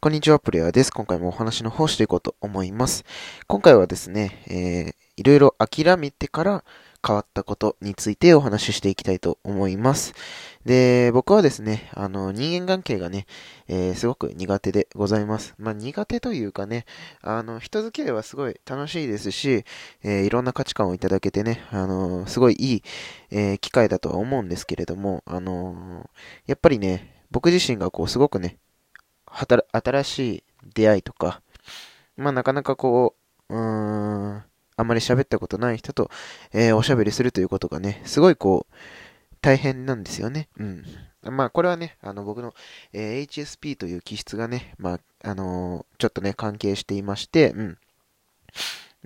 こんにちは、プレイヤーです。今回もお話の方していこうと思います。今回はですね、えー、いろいろ諦めてから変わったことについてお話ししていきたいと思います。で、僕はですね、あの、人間関係がね、えー、すごく苦手でございます。まあ、苦手というかね、あの、人付き合いはすごい楽しいですし、えー、いろんな価値観をいただけてね、あの、すごいいい、えー、機会だとは思うんですけれども、あのやっぱりね、僕自身がこう、すごくね、新しい出会いとか、まあなかなかこう、うーん、あまり喋ったことない人と、えー、おしゃべりするということがね、すごいこう、大変なんですよね。うん。まあ、これはね、あの、僕の、えー、HSP という気質がね、まあ、あのー、ちょっとね、関係していまして、うん。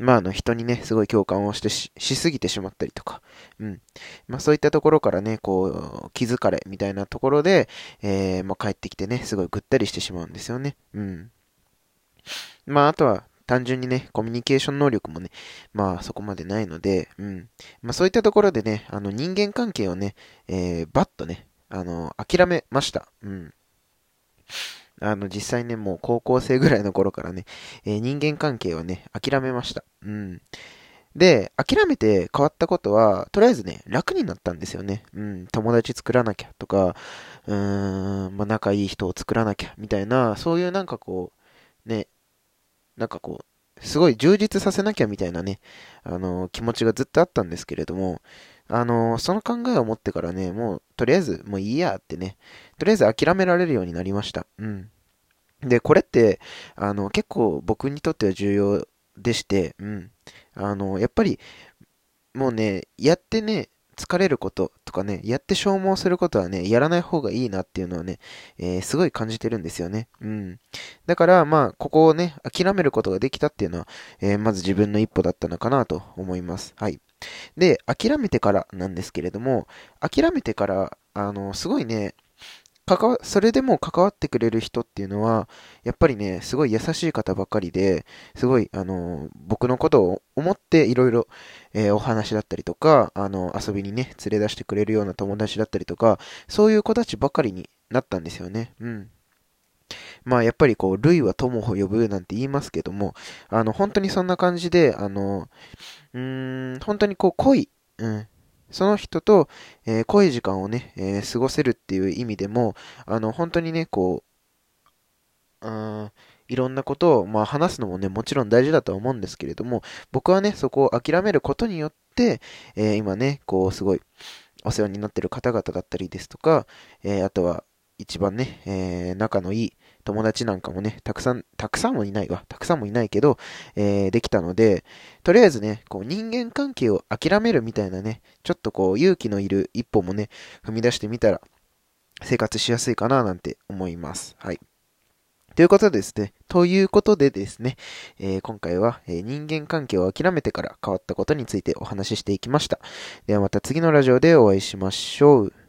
まあ、あの、人にね、すごい共感をしてし、しすぎてしまったりとか、うん。まあ、そういったところからね、こう、気づかれ、みたいなところで、えー、まあ、帰ってきてね、すごいぐったりしてしまうんですよね。うん。まあ、あとは、単純にね、コミュニケーション能力もね、まあそこまでないので、うん。まあそういったところでね、あの人間関係をね、えー、バッとね、あの、諦めました。うん。あの、実際ね、もう高校生ぐらいの頃からね、えー、人間関係はね、諦めました。うん。で、諦めて変わったことは、とりあえずね、楽になったんですよね。うん、友達作らなきゃとか、うーん、まあ、仲いい人を作らなきゃみたいな、そういうなんかこう、ね、なんかこう、すごい充実させなきゃみたいなね、あの、気持ちがずっとあったんですけれども、あの、その考えを持ってからね、もう、とりあえず、もういいやってね、とりあえず諦められるようになりました。うん。で、これって、あの、結構僕にとっては重要でして、うん。あの、やっぱり、もうね、やってね、疲れることとかね、やって消耗することはね、やらない方がいいなっていうのはね、えー、すごい感じてるんですよね。うん。だから、まあ、ここをね、諦めることができたっていうのは、えー、まず自分の一歩だったのかなと思います。はい。で、諦めてからなんですけれども、諦めてから、あの、すごいね、関わ、それでも関わってくれる人っていうのは、やっぱりね、すごい優しい方ばかりで、すごい、あの、僕のことを思っていろいろ、えー、お話だったりとか、あの、遊びにね、連れ出してくれるような友達だったりとか、そういう子たちばかりになったんですよね。うん。まあやっぱりこう、類は友を呼ぶなんて言いますけども、あの、本当にそんな感じで、あの、うーん、本当にこう、恋、うん、その人と、えー、濃い時間をね、えー、過ごせるっていう意味でも、あの、本当にね、こう、うん、いろんなことを、まあ、話すのもね、もちろん大事だとは思うんですけれども、僕はね、そこを諦めることによって、えー、今ね、こう、すごい、お世話になってる方々だったりですとか、え、あとは、一番ね、え、仲のいい友達なんかもね、たくさん、たくさんもいないわ。たくさんもいないけど、えー、できたので、とりあえずね、こう人間関係を諦めるみたいなね、ちょっとこう勇気のいる一歩もね、踏み出してみたら、生活しやすいかななんて思います。はい。ということですね、ということでですね、えー、今回は、えー、人間関係を諦めてから変わったことについてお話ししていきました。ではまた次のラジオでお会いしましょう。